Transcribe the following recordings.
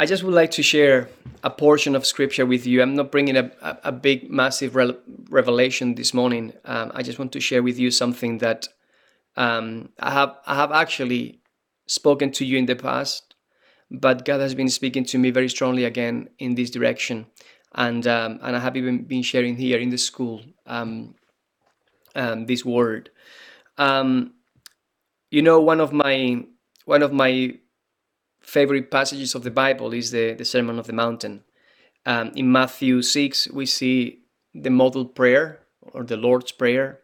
I just would like to share a portion of scripture with you. I'm not bringing a, a, a big, massive re- revelation this morning. Um, I just want to share with you something that um, I have I have actually spoken to you in the past, but God has been speaking to me very strongly again in this direction, and um, and I have even been sharing here in the school um, um, this word. Um, you know, one of my one of my favorite passages of the Bible is the, the Sermon of the Mountain. Um, in Matthew 6, we see the model prayer or the Lord's Prayer.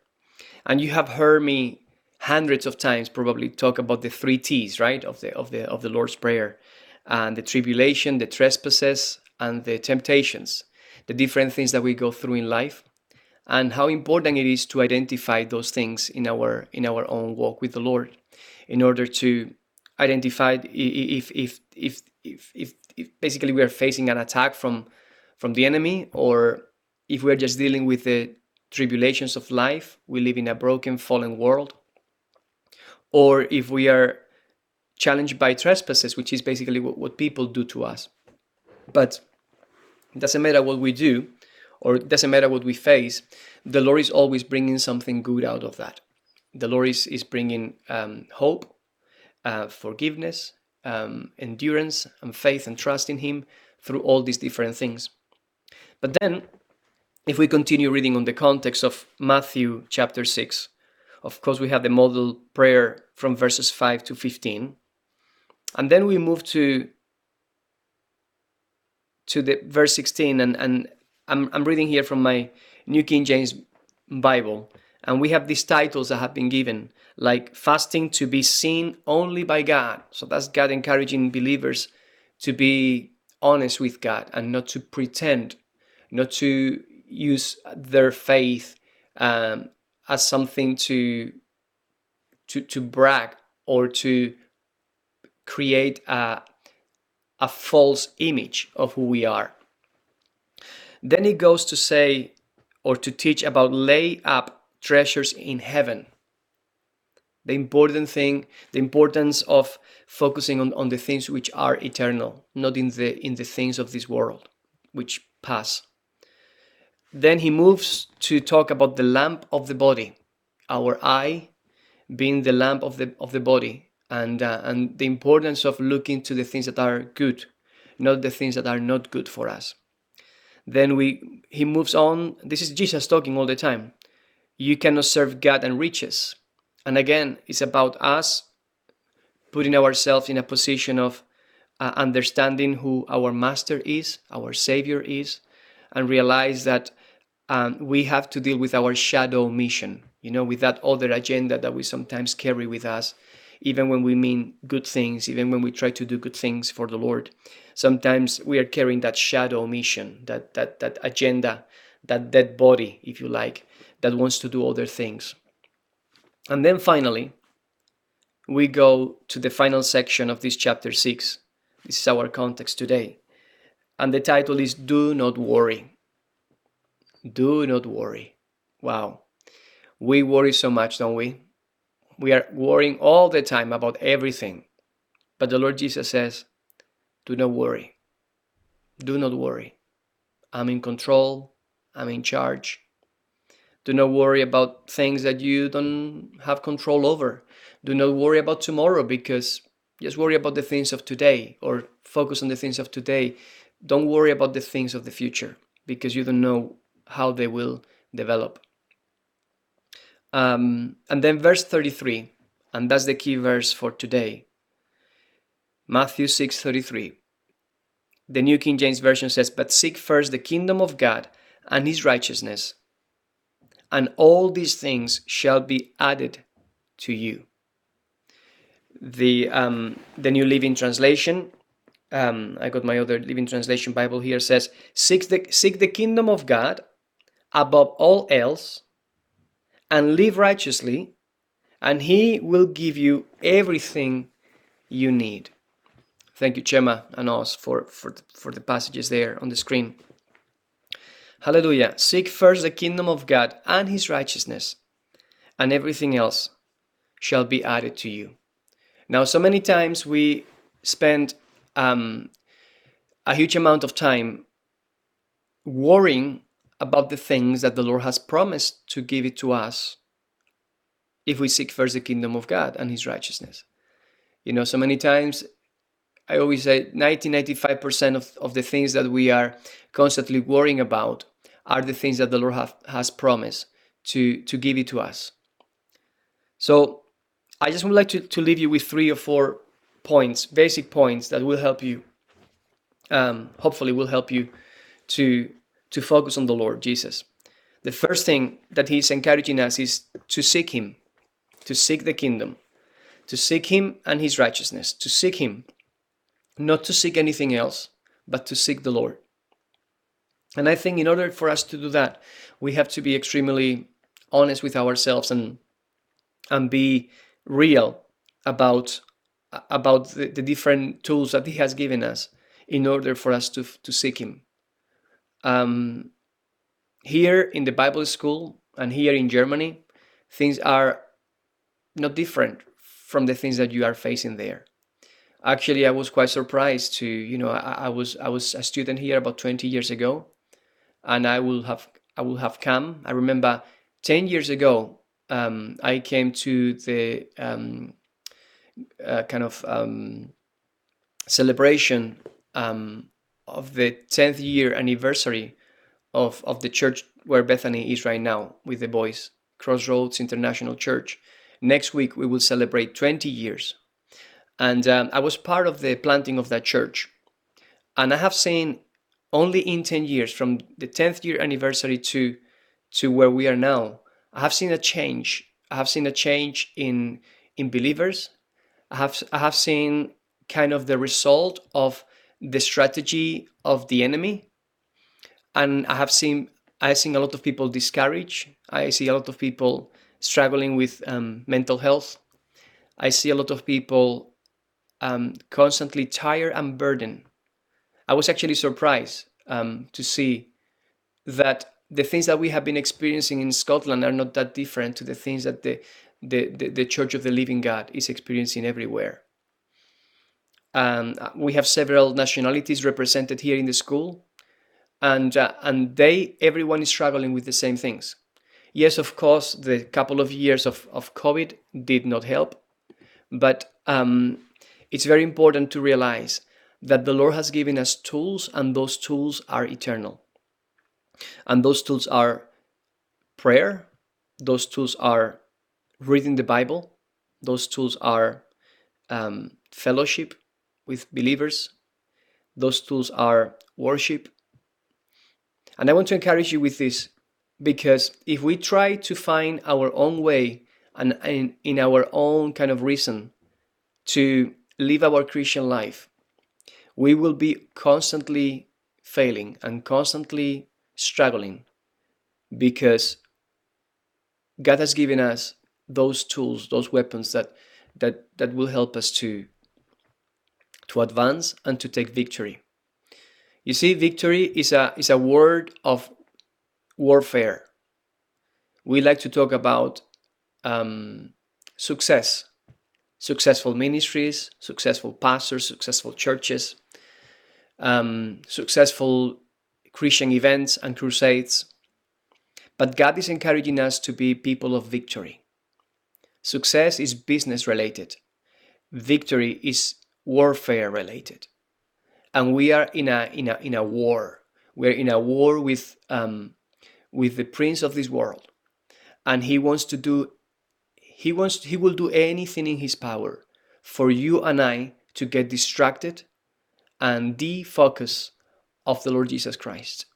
And you have heard me hundreds of times probably talk about the three T's, right, of the of the of the Lord's Prayer. And the tribulation, the trespasses, and the temptations, the different things that we go through in life, and how important it is to identify those things in our in our own walk with the Lord in order to identified if if if if, if, if basically we are facing an attack from from the enemy or if we're just dealing with the tribulations of life we live in a broken fallen world or if we are challenged by trespasses which is basically what, what people do to us. But it doesn't matter what we do or it doesn't matter what we face the lord is always bringing something good out of that. The lord is, is bringing um, hope uh, forgiveness, um, endurance, and faith and trust in Him through all these different things. But then, if we continue reading on the context of Matthew chapter 6, of course, we have the model prayer from verses 5 to 15. And then we move to to the verse 16 and, and I'm, I'm reading here from my New King James Bible and we have these titles that have been given like fasting to be seen only by God. So that's God encouraging believers to be honest with God and not to pretend, not to use their faith um, as something to to to brag or to create a a false image of who we are. Then he goes to say or to teach about lay up treasures in heaven. The important thing the importance of focusing on, on the things which are eternal not in the in the things of this world which pass. Then he moves to talk about the lamp of the body our eye being the lamp of the of the body and uh, and the importance of looking to the things that are good not the things that are not good for us. Then we he moves on. This is jesus talking all the time you cannot serve god and riches and again, it's about us putting ourselves in a position of uh, understanding who our master is, our savior is, and realize that um, we have to deal with our shadow mission, you know, with that other agenda that we sometimes carry with us, even when we mean good things, even when we try to do good things for the Lord. Sometimes we are carrying that shadow mission, that, that, that agenda, that dead body, if you like, that wants to do other things. And then finally, we go to the final section of this chapter 6. This is our context today. And the title is Do Not Worry. Do not worry. Wow. We worry so much, don't we? We are worrying all the time about everything. But the Lord Jesus says, Do not worry. Do not worry. I'm in control. I'm in charge. Do not worry about things that you don't have control over. Do not worry about tomorrow because just worry about the things of today or focus on the things of today. Don't worry about the things of the future because you don't know how they will develop. Um, and then verse 33, and that's the key verse for today. Matthew 6:33. The New King James Version says, "But seek first the kingdom of God and his righteousness, and all these things shall be added to you. The um, the New Living Translation, um, I got my other Living Translation Bible here says, seek the seek the kingdom of God above all else, and live righteously, and He will give you everything you need. Thank you, Chema and us for for for the passages there on the screen. Hallelujah. Seek first the kingdom of God and his righteousness, and everything else shall be added to you. Now, so many times we spend um, a huge amount of time worrying about the things that the Lord has promised to give it to us if we seek first the kingdom of God and his righteousness. You know, so many times I always say 90 95% of, of the things that we are constantly worrying about are the things that the Lord have, has promised to, to give it to us. So I just would like to, to leave you with three or four points, basic points that will help you, um, hopefully will help you to, to focus on the Lord Jesus. The first thing that he's encouraging us is to seek him, to seek the kingdom, to seek him and his righteousness, to seek him, not to seek anything else, but to seek the Lord. And I think in order for us to do that, we have to be extremely honest with ourselves and and be real about about the, the different tools that he has given us in order for us to to seek him. Um, here in the Bible school and here in Germany, things are not different from the things that you are facing there. Actually, I was quite surprised to, you know, I, I was I was a student here about 20 years ago, and I will have I will have come. I remember 10 years ago, um, I came to the um, uh, kind of um, celebration um, of the 10th year anniversary of, of the church where Bethany is right now with the boys, Crossroads International Church. Next week, we will celebrate 20 years. And um, I was part of the planting of that church. And I have seen only in 10 years, from the 10th year anniversary to, to where we are now, I have seen a change. I have seen a change in, in believers. I have, I have seen kind of the result of the strategy of the enemy. And I have seen I seen a lot of people discouraged. I see a lot of people struggling with um, mental health. I see a lot of people um, constantly tired and burdened. I was actually surprised um, to see that the things that we have been experiencing in Scotland are not that different to the things that the, the, the, the Church of the Living God is experiencing everywhere. Um, we have several nationalities represented here in the school, and uh, and they everyone is struggling with the same things. Yes, of course, the couple of years of, of COVID did not help, but um, it's very important to realize that the Lord has given us tools, and those tools are eternal. And those tools are prayer, those tools are reading the Bible, those tools are um, fellowship with believers, those tools are worship. And I want to encourage you with this because if we try to find our own way and in, in our own kind of reason to live our Christian life, we will be constantly failing and constantly struggling because God has given us those tools, those weapons that that that will help us to to advance and to take victory. You see, victory is a is a word of warfare. We like to talk about um, success, successful ministries, successful pastors, successful churches, um, successful Christian events and crusades. But God is encouraging us to be people of victory. Success is business related, victory is warfare related. And we are in a, in a, in a war. We're in a war with, um, with the prince of this world. And he wants to do, he wants, he will do anything in his power for you and I to get distracted and defocus of the Lord Jesus Christ.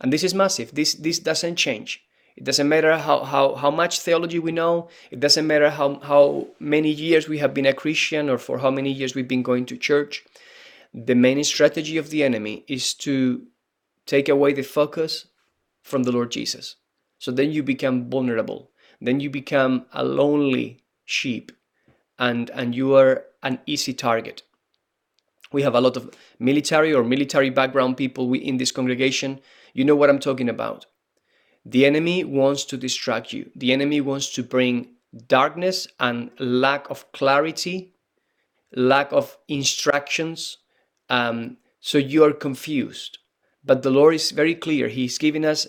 And this is massive. This this doesn't change. It doesn't matter how, how, how much theology we know. It doesn't matter how, how many years we have been a Christian or for how many years we've been going to church. The main strategy of the enemy is to take away the focus from the Lord Jesus. So then you become vulnerable. Then you become a lonely sheep and, and you are an easy target. We have a lot of military or military background people in this congregation. You know what I'm talking about. The enemy wants to distract you. The enemy wants to bring darkness and lack of clarity, lack of instructions, um, so you are confused. But the Lord is very clear. He's giving us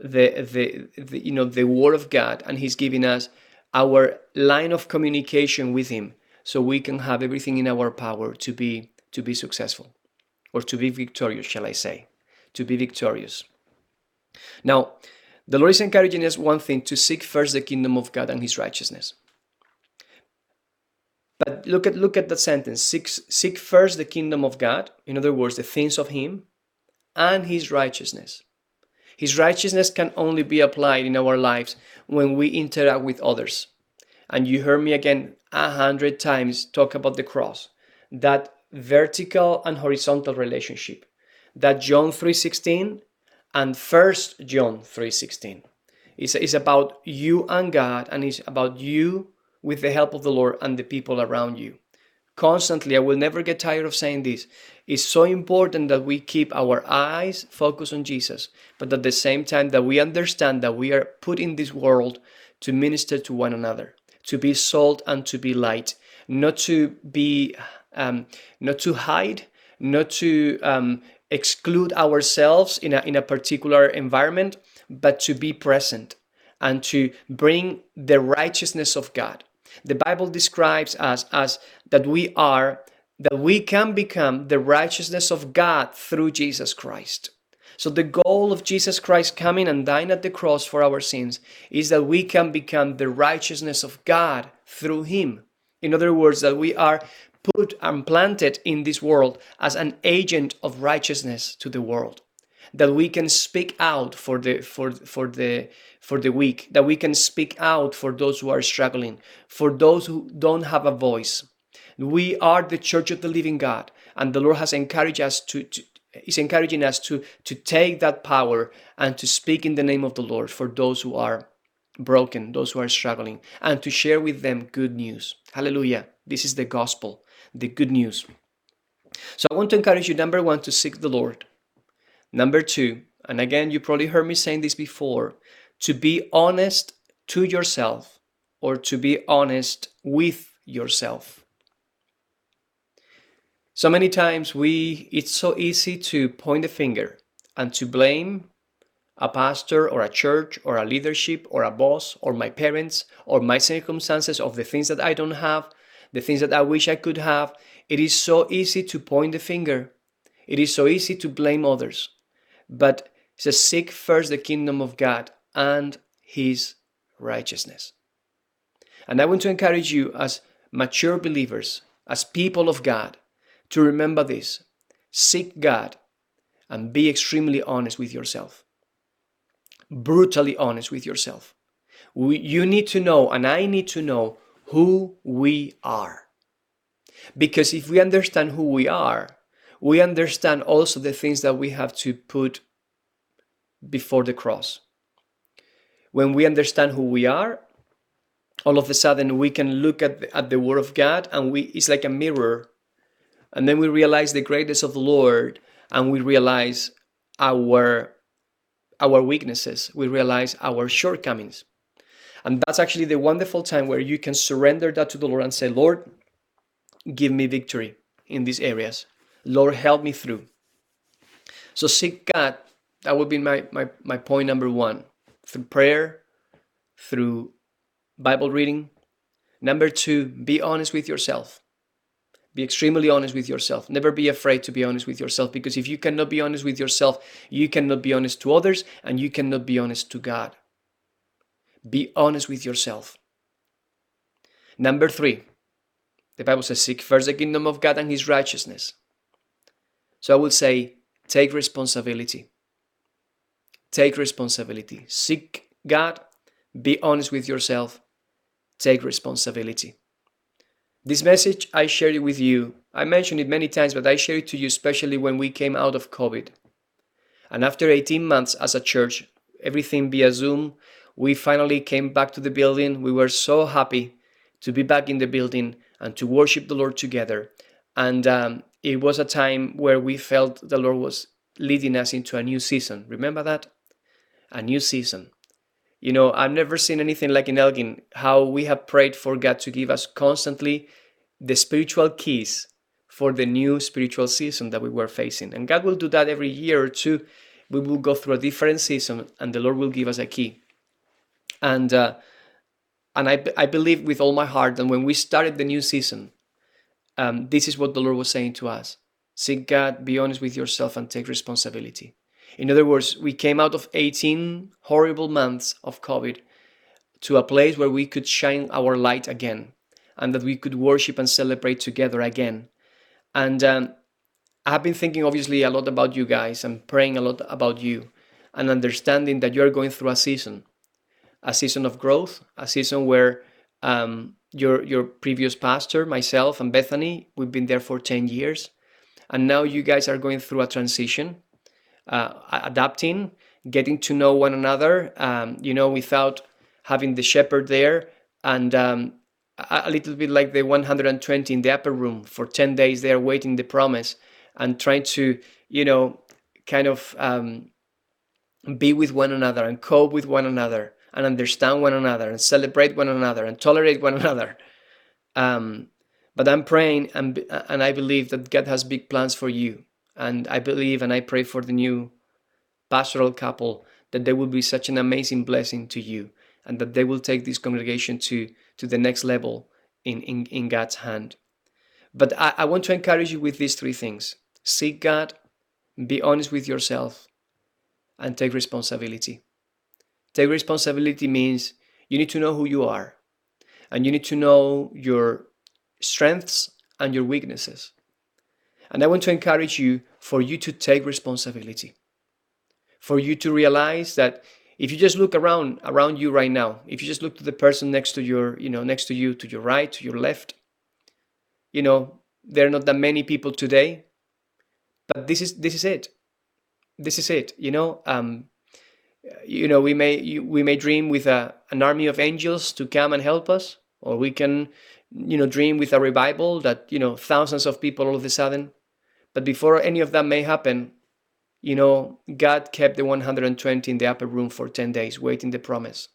the, the, the you know the word of God and he's giving us our line of communication with him so we can have everything in our power to be to be successful or to be victorious shall i say to be victorious. Now the lord is encouraging us one thing to seek first the kingdom of god and his righteousness. But look at look at that sentence seek, seek first the kingdom of god in other words the things of him and his righteousness. His righteousness can only be applied in our lives when we interact with others. And you heard me again a hundred times talk about the cross, that vertical and horizontal relationship, that John 3.16 and First John 3.16. It's, it's about you and God, and it's about you with the help of the Lord and the people around you constantly i will never get tired of saying this it's so important that we keep our eyes focused on jesus but at the same time that we understand that we are put in this world to minister to one another to be salt and to be light not to be um, not to hide not to um, exclude ourselves in a, in a particular environment but to be present and to bring the righteousness of god the Bible describes us as that we are, that we can become the righteousness of God through Jesus Christ. So, the goal of Jesus Christ coming and dying at the cross for our sins is that we can become the righteousness of God through Him. In other words, that we are put and planted in this world as an agent of righteousness to the world. That we can speak out for the for for the for the weak. That we can speak out for those who are struggling for those who don't have a voice. We are the church of the living god and the lord has encouraged us to, to is encouraging us to to take that power and to speak in the name of the lord for those who are broken those who are struggling and to share with them good news. Hallelujah. This is the gospel the good news so i want to encourage you number one to seek the lord Number two, and again, you probably heard me saying this before, to be honest to yourself or to be honest with yourself. So many times we it's so easy to point the finger and to blame a pastor or a church or a leadership or a boss or my parents or my circumstances of the things that I don't have, the things that I wish I could have. It is so easy to point the finger. It is so easy to blame others but says, Seek first the kingdom of God and his righteousness. And I want to encourage you, as mature believers, as people of God, to remember this seek God and be extremely honest with yourself, brutally honest with yourself. We, you need to know, and I need to know, who we are. Because if we understand who we are, we understand also the things that we have to put before the cross. When we understand who we are, all of a sudden we can look at the, at the Word of God and we it's like a mirror. And then we realize the greatness of the Lord and we realize our our weaknesses, we realize our shortcomings. And that's actually the wonderful time where you can surrender that to the Lord and say, Lord, give me victory in these areas. Lord, help me through. So seek God. That would be my, my, my point number one. Through prayer, through Bible reading. Number two, be honest with yourself. Be extremely honest with yourself. Never be afraid to be honest with yourself because if you cannot be honest with yourself, you cannot be honest to others and you cannot be honest to God. Be honest with yourself. Number three, the Bible says, Seek first the kingdom of God and his righteousness. So I would say take responsibility. Take responsibility. Seek God. Be honest with yourself. Take responsibility. This message, I shared it with you. I mentioned it many times, but I share it to you especially when we came out of COVID. And after 18 months as a church, everything via Zoom, we finally came back to the building. We were so happy to be back in the building and to worship the Lord together. And um, it was a time where we felt the Lord was leading us into a new season. Remember that? A new season. You know, I've never seen anything like in Elgin, how we have prayed for God to give us constantly the spiritual keys for the new spiritual season that we were facing. And God will do that every year or two. We will go through a different season, and the Lord will give us a key. And uh, and I, I believe with all my heart that when we started the new season, um, this is what the Lord was saying to us seek God, be honest with yourself, and take responsibility. In other words, we came out of 18 horrible months of COVID to a place where we could shine our light again and that we could worship and celebrate together again. And um, I've been thinking, obviously, a lot about you guys and praying a lot about you and understanding that you're going through a season a season of growth, a season where um, your your previous pastor, myself, and Bethany, we've been there for ten years, and now you guys are going through a transition, uh, adapting, getting to know one another. Um, you know, without having the shepherd there, and um, a, a little bit like the 120 in the upper room for ten days they are waiting the promise and trying to, you know, kind of um, be with one another and cope with one another and understand one another and celebrate one another and tolerate one another. Um, but I'm praying and, and I believe that God has big plans for you. And I believe and I pray for the new pastoral couple that they will be such an amazing blessing to you and that they will take this congregation to, to the next level in, in, in God's hand. But I, I want to encourage you with these three things seek God, be honest with yourself, and take responsibility. Take responsibility means you need to know who you are and you need to know your strengths and your weaknesses. And I want to encourage you for you to take responsibility. For you to realize that if you just look around around you right now, if you just look to the person next to your, you know, next to you, to your right, to your left, you know, there are not that many people today, but this is this is it. This is it. You know, um, you know we may we may dream with a, an army of angels to come and help us or we can you know dream with a revival that you know thousands of people all of a sudden. But before any of that may happen you know god kept the 120 in the upper room for 10 days waiting the promise.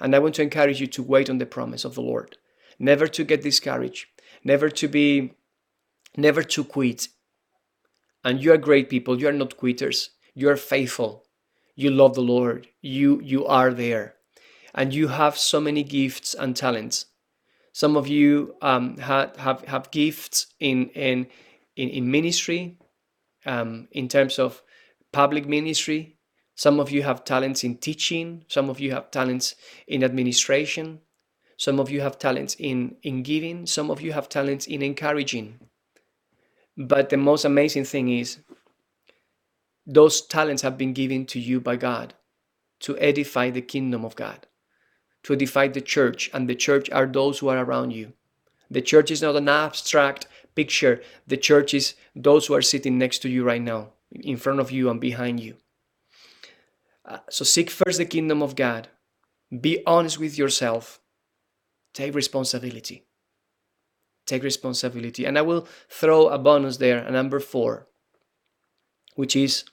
And i want to encourage you to wait on the promise of the lord. Never to get discouraged. Never to be never to quit. And you are great people. You are not quitters. You are faithful you love the Lord, you you are there, and you have so many gifts and talents. Some of you um, have, have have gifts in in in, in ministry, um, in terms of public ministry. Some of you have talents in teaching. Some of you have talents in administration. Some of you have talents in in giving. Some of you have talents in encouraging. But the most amazing thing is those talents have been given to you by God to edify the kingdom of God, to edify the church, and the church are those who are around you. The church is not an abstract picture, the church is those who are sitting next to you right now, in front of you and behind you. Uh, so seek first the kingdom of God. Be honest with yourself. Take responsibility. Take responsibility. And I will throw a bonus there, a number four, which is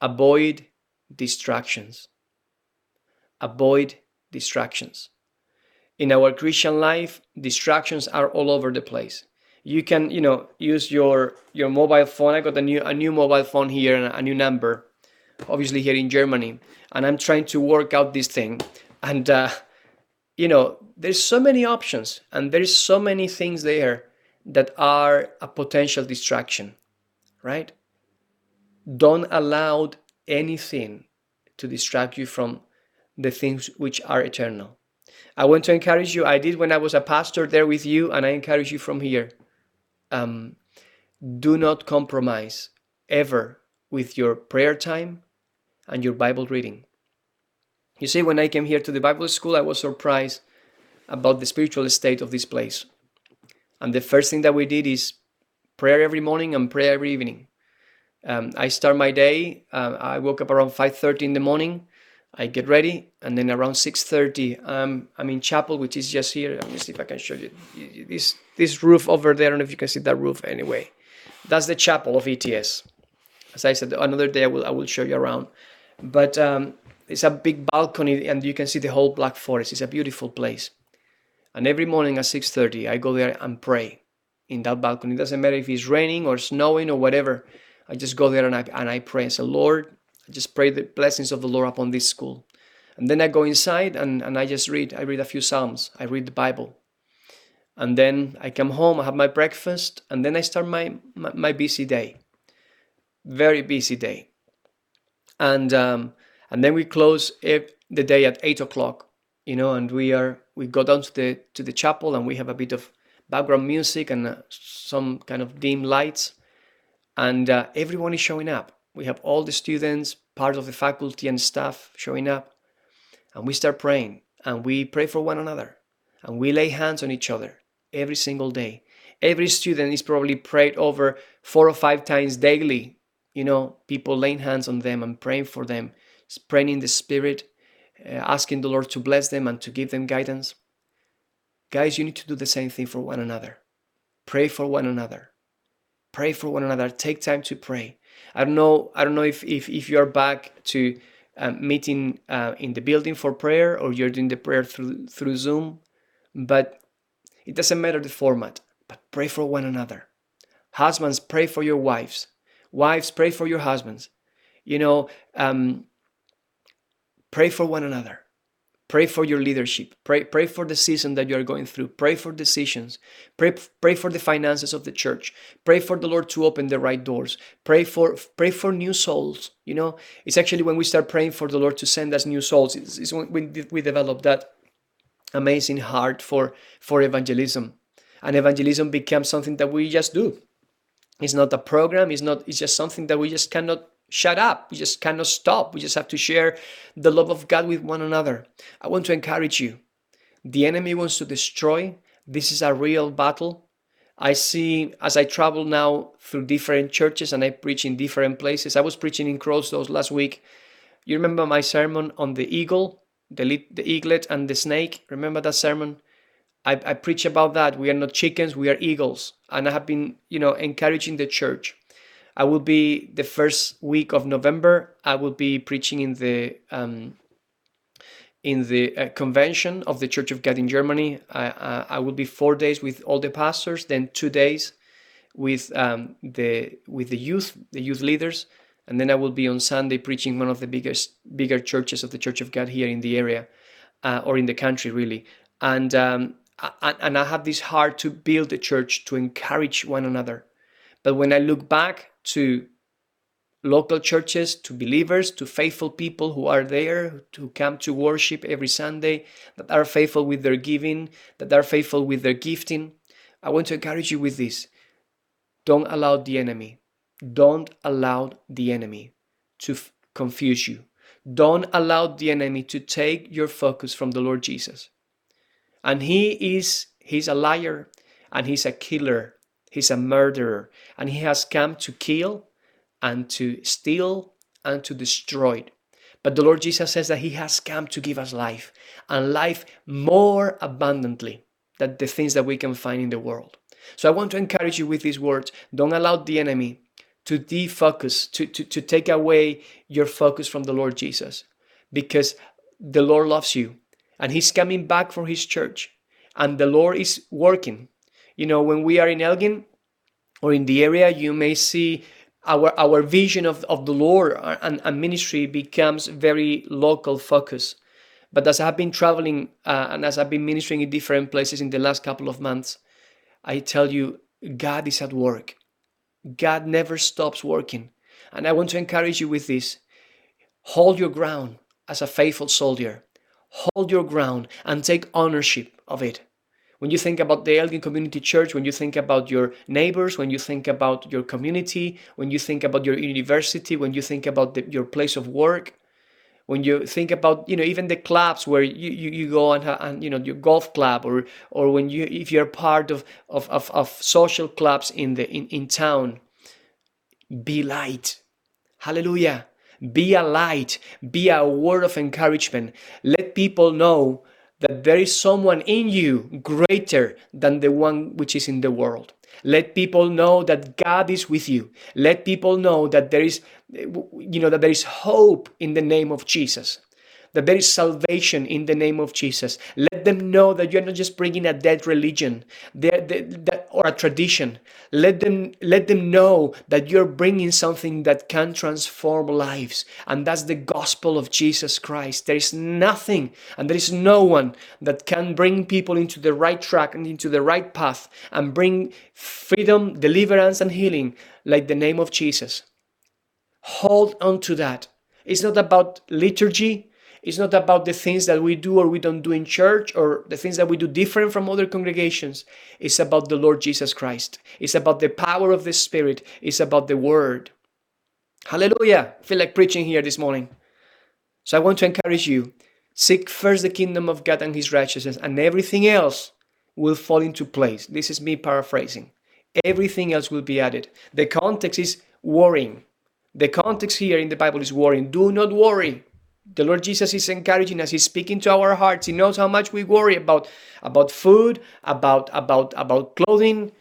avoid distractions. Avoid distractions. In our Christian life, distractions are all over the place. You can, you know, use your your mobile phone. I got a new a new mobile phone here and a new number, obviously here in Germany, and I'm trying to work out this thing. And uh, you know, there's so many options, and there's so many things there that are a potential distraction, right? Don't allow anything to distract you from the things which are eternal. I want to encourage you. I did when I was a pastor there with you, and I encourage you from here. Um, do not compromise ever with your prayer time and your Bible reading. You see, when I came here to the Bible school, I was surprised about the spiritual state of this place. And the first thing that we did is prayer every morning and prayer every evening. Um, I start my day. Uh, I woke up around 5:30 in the morning. I get ready, and then around 6:30, um, I'm in chapel, which is just here. Let me see if I can show you this this roof over there. I don't know if you can see that roof. Anyway, that's the chapel of ETS. As I said, another day I will I will show you around. But um, it's a big balcony, and you can see the whole Black Forest. It's a beautiful place. And every morning at 6:30, I go there and pray. in that balcony. It doesn't matter if it's raining or snowing or whatever. I just go there and I and I pray. I say, Lord, I just pray the blessings of the Lord upon this school. And then I go inside and, and I just read. I read a few Psalms. I read the Bible. And then I come home, I have my breakfast, and then I start my, my, my busy day. Very busy day. And um, and then we close the day at eight o'clock, you know, and we are we go down to the to the chapel and we have a bit of background music and uh, some kind of dim lights, and uh, everyone is showing up. We have all the students, part of the faculty and staff showing up, and we start praying and we pray for one another and we lay hands on each other every single day. Every student is probably prayed over four or five times daily. You know, people laying hands on them and praying for them, praying in the Spirit, uh, asking the Lord to bless them and to give them guidance. Guys, you need to do the same thing for one another. Pray for one another. Pray for one another. Take time to pray. I don't know. I don't know if if, if you are back to um, meeting uh, in the building for prayer or you're doing the prayer through through Zoom, but it doesn't matter the format. But pray for one another. Husbands, pray for your wives. Wives, pray for your husbands. You know, um, pray for one another. Pray for your leadership. Pray, pray for the season that you are going through. Pray for decisions. Pray, pray for the finances of the church. Pray for the Lord to open the right doors. Pray for pray for new souls. You know, it's actually when we start praying for the Lord to send us new souls. It's, it's when we, we develop that amazing heart for for evangelism, and evangelism becomes something that we just do. It's not a program. It's not. It's just something that we just cannot shut up. We just cannot stop. We just have to share the love of God with one another. I want to encourage you. The enemy wants to destroy. This is a real battle. I see as I travel now through different churches and I preach in different places. I was preaching in Crossroads last week. You remember my sermon on the eagle, the, the eaglet, and the snake? Remember that sermon? I, I preach about that. We are not chickens, we are eagles. And I have been, you know, encouraging the church I will be the first week of November. I will be preaching in the um, in the uh, convention of the Church of God in Germany. I, I will be four days with all the pastors, then two days with um, the with the youth, the youth leaders, and then I will be on Sunday preaching one of the biggest bigger churches of the Church of God here in the area uh, or in the country, really. And um, and I have this heart to build the church to encourage one another. But when I look back to local churches, to believers, to faithful people who are there, who come to worship every Sunday, that are faithful with their giving, that are faithful with their gifting. I want to encourage you with this. Don't allow the enemy, don't allow the enemy to f- confuse you. Don't allow the enemy to take your focus from the Lord Jesus. And he is he's a liar and he's a killer He's a murderer and he has come to kill and to steal and to destroy. But the Lord Jesus says that he has come to give us life and life more abundantly than the things that we can find in the world. So I want to encourage you with these words. Don't allow the enemy to defocus, to, to, to take away your focus from the Lord Jesus because the Lord loves you and he's coming back for his church and the Lord is working you know, when we are in Elgin or in the area, you may see our our vision of, of the Lord and, and ministry becomes very local focus. But as I've been traveling uh, and as I've been ministering in different places in the last couple of months, I tell you, God is at work. God never stops working. And I want to encourage you with this hold your ground as a faithful soldier, hold your ground and take ownership of it. When you think about the Elgin Community Church, when you think about your neighbors, when you think about your community, when you think about your university, when you think about the, your place of work, when you think about you know even the clubs where you, you, you go and, and you know your golf club or or when you if you're part of of, of, of social clubs in the in, in town be light. Hallelujah. Be a light. Be a word of encouragement. Let people know that there is someone in you greater than the one which is in the world. Let people know that God is with you. Let people know that there is, you know, that there is hope in the name of Jesus. That there is salvation in the name of Jesus. Let them know that you're not just bringing a dead religion or a tradition. Let them let them know that you're bringing something that can transform lives, and that's the gospel of Jesus Christ. There is nothing and there is no one that can bring people into the right track and into the right path and bring freedom, deliverance, and healing like the name of Jesus. Hold on to that. It's not about liturgy. It's not about the things that we do or we don't do in church or the things that we do different from other congregations. It's about the Lord Jesus Christ. It's about the power of the Spirit. It's about the Word. Hallelujah. I feel like preaching here this morning. So I want to encourage you seek first the kingdom of God and His righteousness, and everything else will fall into place. This is me paraphrasing. Everything else will be added. The context is worrying. The context here in the Bible is worrying. Do not worry. The Lord Jesus is encouraging us. He's speaking to our hearts. He knows how much we worry about about food, about about about clothing.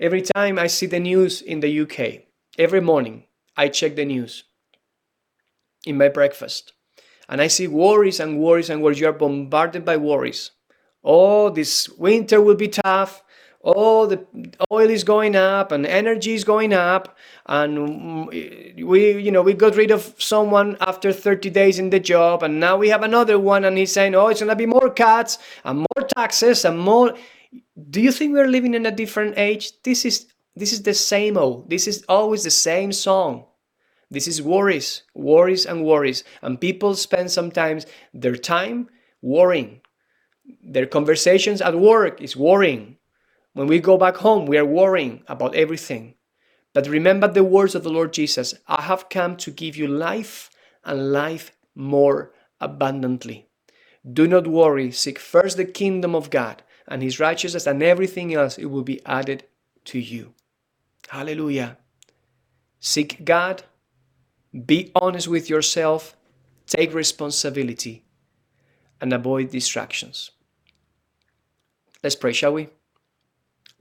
Every time I see the news in the UK, every morning I check the news in my breakfast. And I see worries and worries and worries. You are bombarded by worries. Oh, this winter will be tough oh the oil is going up and energy is going up. And we you know we got rid of someone after 30 days in the job. And now we have another one and he's saying oh it's going to be more cuts and more taxes and more. Do you think we're living in a different age? This is this is the same old this is always the same song. This is worries worries and worries. And people spend sometimes their time worrying. Their conversations at work is worrying when we go back home, we are worrying about everything. But remember the words of the Lord Jesus I have come to give you life and life more abundantly. Do not worry, seek first the kingdom of God and his righteousness, and everything else it will be added to you. Hallelujah. Seek God, be honest with yourself, take responsibility, and avoid distractions. Let's pray, shall we?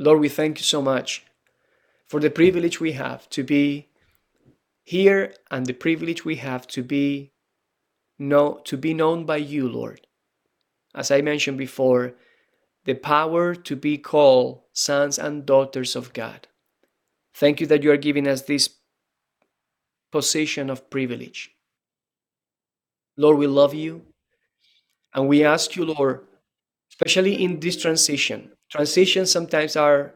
Lord, we thank you so much for the privilege we have to be here and the privilege we have to be know, to be known by you, Lord. As I mentioned before, the power to be called sons and daughters of God. Thank you that you are giving us this position of privilege. Lord, we love you. And we ask you, Lord, especially in this transition, transitions sometimes are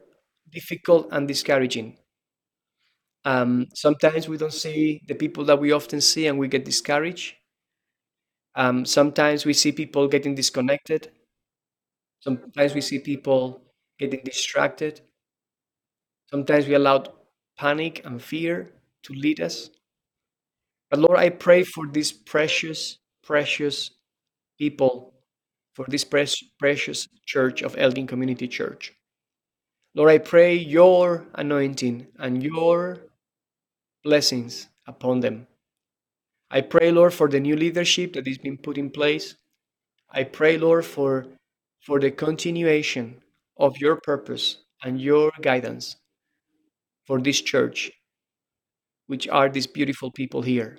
difficult and discouraging. Um, sometimes we don't see the people that we often see and we get discouraged. Um, sometimes we see people getting disconnected. Sometimes we see people getting distracted. Sometimes we allow panic and fear to lead us. But Lord, I pray for these precious, precious people for this precious church of Elgin Community Church. Lord, I pray your anointing and your blessings upon them. I pray, Lord, for the new leadership that is being put in place. I pray, Lord, for, for the continuation of your purpose and your guidance for this church, which are these beautiful people here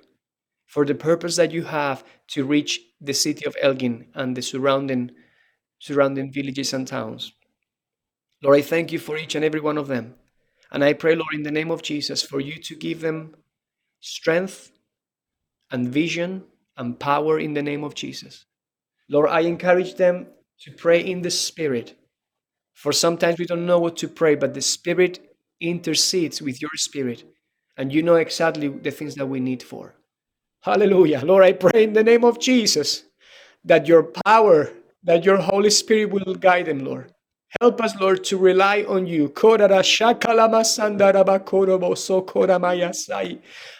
for the purpose that you have to reach the city of Elgin and the surrounding surrounding villages and towns. Lord, I thank you for each and every one of them. And I pray, Lord, in the name of Jesus, for you to give them strength and vision and power in the name of Jesus. Lord, I encourage them to pray in the Spirit. For sometimes we don't know what to pray, but the Spirit intercedes with your Spirit, and you know exactly the things that we need for. Hallelujah. Lord, I pray in the name of Jesus that your power, that your Holy Spirit will guide them, Lord. Help us, Lord, to rely on you.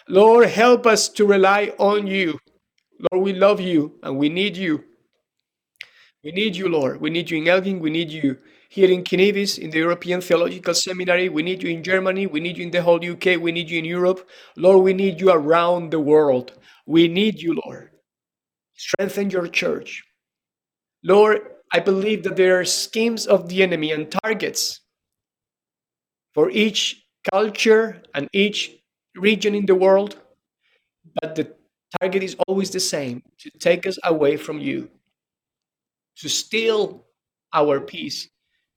Lord, help us to rely on you. Lord, we love you and we need you. We need you, Lord. We need you in Elgin. We need you here in Kniebis, in the European Theological Seminary. We need you in Germany. We need you in the whole UK. We need you in Europe. Lord, we need you around the world. We need you, Lord. Strengthen your church. Lord, I believe that there are schemes of the enemy and targets for each culture and each region in the world. But the Target is always the same to take us away from you, to steal our peace,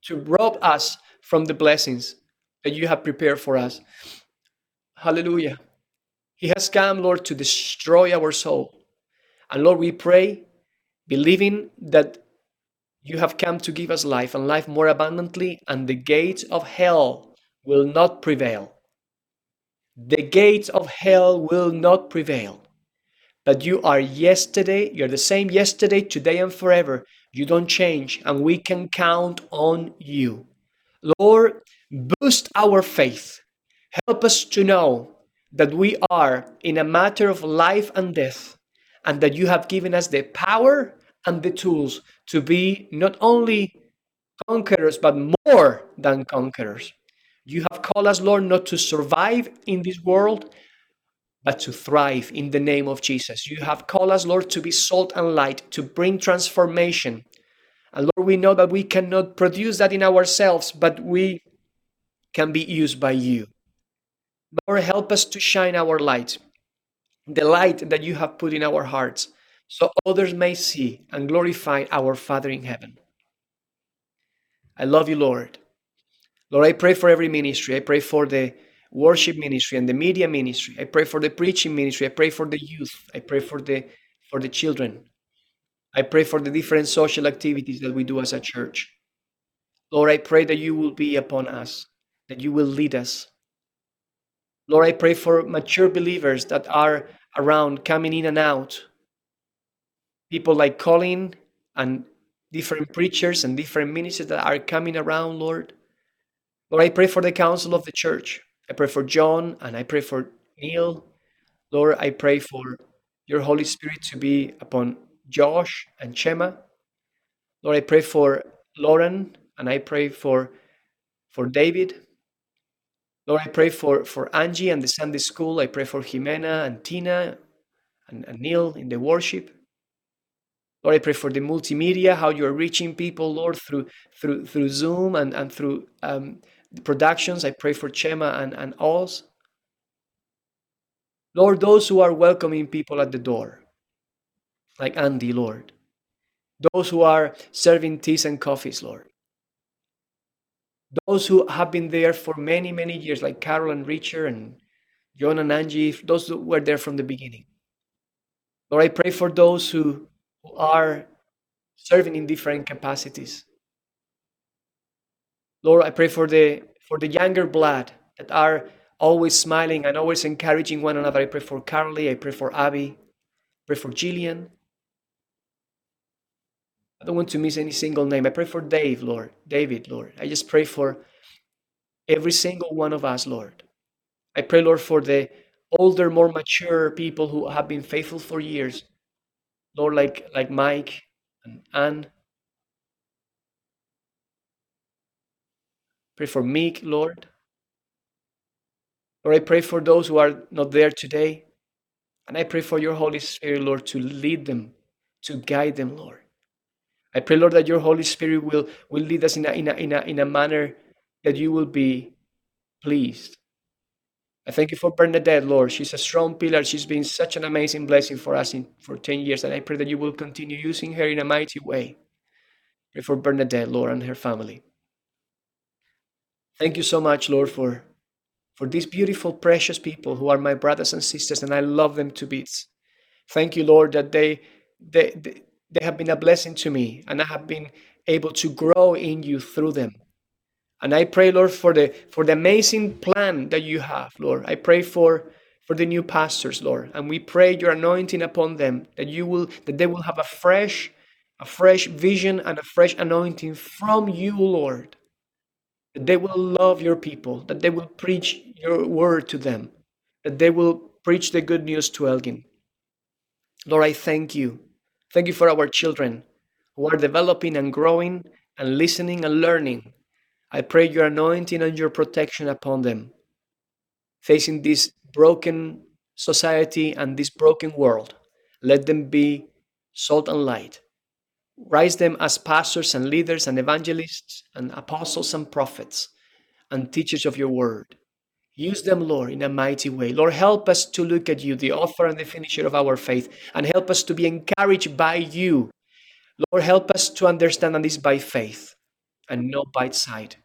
to rob us from the blessings that you have prepared for us. Hallelujah. He has come, Lord, to destroy our soul. And Lord, we pray, believing that you have come to give us life and life more abundantly, and the gates of hell will not prevail. The gates of hell will not prevail. But you are yesterday, you're the same yesterday, today, and forever. You don't change, and we can count on you. Lord, boost our faith. Help us to know that we are in a matter of life and death, and that you have given us the power and the tools to be not only conquerors, but more than conquerors. You have called us, Lord, not to survive in this world, but to thrive in the name of Jesus. You have called us, Lord, to be salt and light, to bring transformation. And Lord, we know that we cannot produce that in ourselves, but we can be used by you. Lord, help us to shine our light, the light that you have put in our hearts, so others may see and glorify our Father in heaven. I love you, Lord. Lord, I pray for every ministry. I pray for the worship ministry and the media ministry. I pray for the preaching ministry. I pray for the youth. I pray for the for the children. I pray for the different social activities that we do as a church. Lord, I pray that you will be upon us, that you will lead us. Lord, I pray for mature believers that are around, coming in and out. People like Colin and different preachers and different ministers that are coming around, Lord. Lord, I pray for the council of the church. I pray for John and I pray for Neil. Lord, I pray for your Holy Spirit to be upon Josh and Chema. Lord, I pray for Lauren and I pray for for David. Lord, I pray for, for Angie and the Sunday school. I pray for Jimena and Tina and, and Neil in the worship. Lord, I pray for the multimedia, how you're reaching people, Lord, through through through Zoom and, and through um, productions. I pray for Chema and, and Oz. Lord, those who are welcoming people at the door, like Andy, Lord. Those who are serving teas and coffees, Lord. Those who have been there for many, many years, like Carol and Richard and John and Angie, those who were there from the beginning. Lord, I pray for those who, who are serving in different capacities. Lord, I pray for the for the younger blood that are always smiling and always encouraging one another. I pray for Carly, I pray for Abby, I pray for Jillian. I don't want to miss any single name. I pray for Dave, Lord, David, Lord. I just pray for every single one of us, Lord. I pray, Lord, for the older, more mature people who have been faithful for years. Lord, like like Mike and Anne. Pray for Meek, Lord. Lord, I pray for those who are not there today. And I pray for your Holy Spirit, Lord, to lead them, to guide them, Lord. I pray, Lord, that your Holy Spirit will, will lead us in a, in, a, in, a, in a manner that you will be pleased. I thank you for Bernadette, Lord. She's a strong pillar. She's been such an amazing blessing for us in, for 10 years. And I pray that you will continue using her in a mighty way. Pray for Bernadette, Lord, and her family. Thank you so much, Lord, for, for these beautiful, precious people who are my brothers and sisters, and I love them to bits. Thank you, Lord, that they, they, they, they have been a blessing to me, and I have been able to grow in you through them. And I pray, Lord, for the for the amazing plan that you have, Lord. I pray for for the new pastors, Lord, and we pray your anointing upon them that you will that they will have a fresh a fresh vision and a fresh anointing from you, Lord that they will love your people, that they will preach your word to them, that they will preach the good news to Elgin. Lord, I thank you. Thank you for our children who are developing and growing and listening and learning. I pray your anointing and your protection upon them, facing this broken society and this broken world. Let them be salt and light Rise them as pastors and leaders and evangelists and apostles and prophets and teachers of your word. Use them, Lord, in a mighty way. Lord, help us to look at you, the author and the finisher of our faith, and help us to be encouraged by you. Lord, help us to understand this by faith and not by sight.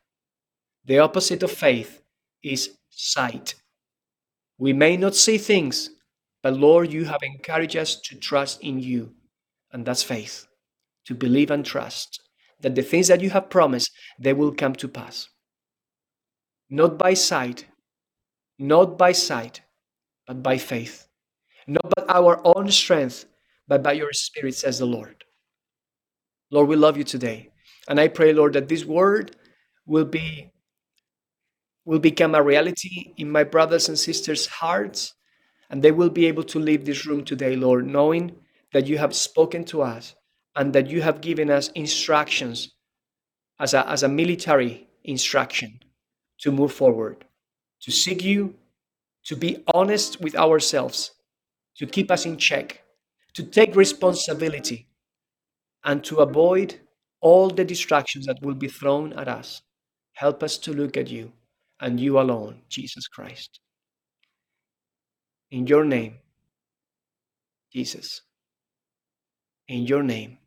The opposite of faith is sight. We may not see things, but Lord, you have encouraged us to trust in you, and that's faith, to believe and trust that the things that you have promised, they will come to pass. Not by sight, not by sight, but by faith. Not by our own strength, but by your Spirit, says the Lord. Lord, we love you today. And I pray, Lord, that this word will be will become a reality in my brothers and sisters' hearts, and they will be able to leave this room today, Lord, knowing that you have spoken to us and that you have given us instructions as a, as a military instruction to move forward, to seek you, to be honest with ourselves, to keep us in check, to take responsibility, and to avoid all the distractions that will be thrown at us. Help us to look at you and you alone, Jesus Christ. In your name, Jesus. In your name.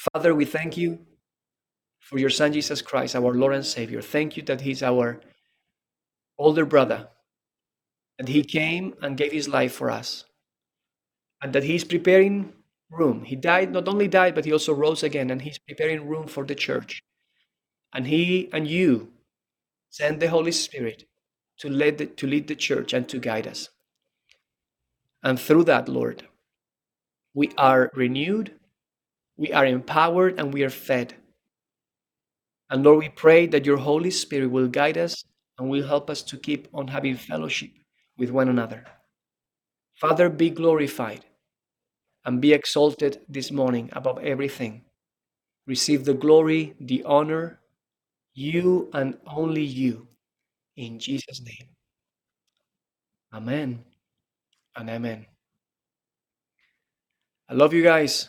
Father, we thank you for your Son, Jesus Christ, our Lord and Savior. Thank you that He's our older brother, and He came and gave His life for us, and that He's preparing room. He died, not only died, but He also rose again, and He's preparing room for the church. And He and you send the Holy Spirit to lead the, to lead the church and to guide us. And through that, Lord, we are renewed, we are empowered, and we are fed. And Lord, we pray that your Holy Spirit will guide us and will help us to keep on having fellowship with one another. Father, be glorified and be exalted this morning above everything. Receive the glory, the honor, you and only you. In Jesus' name. Amen and amen. I love you guys.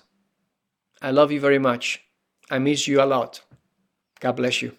I love you very much. I miss you a lot. God bless you.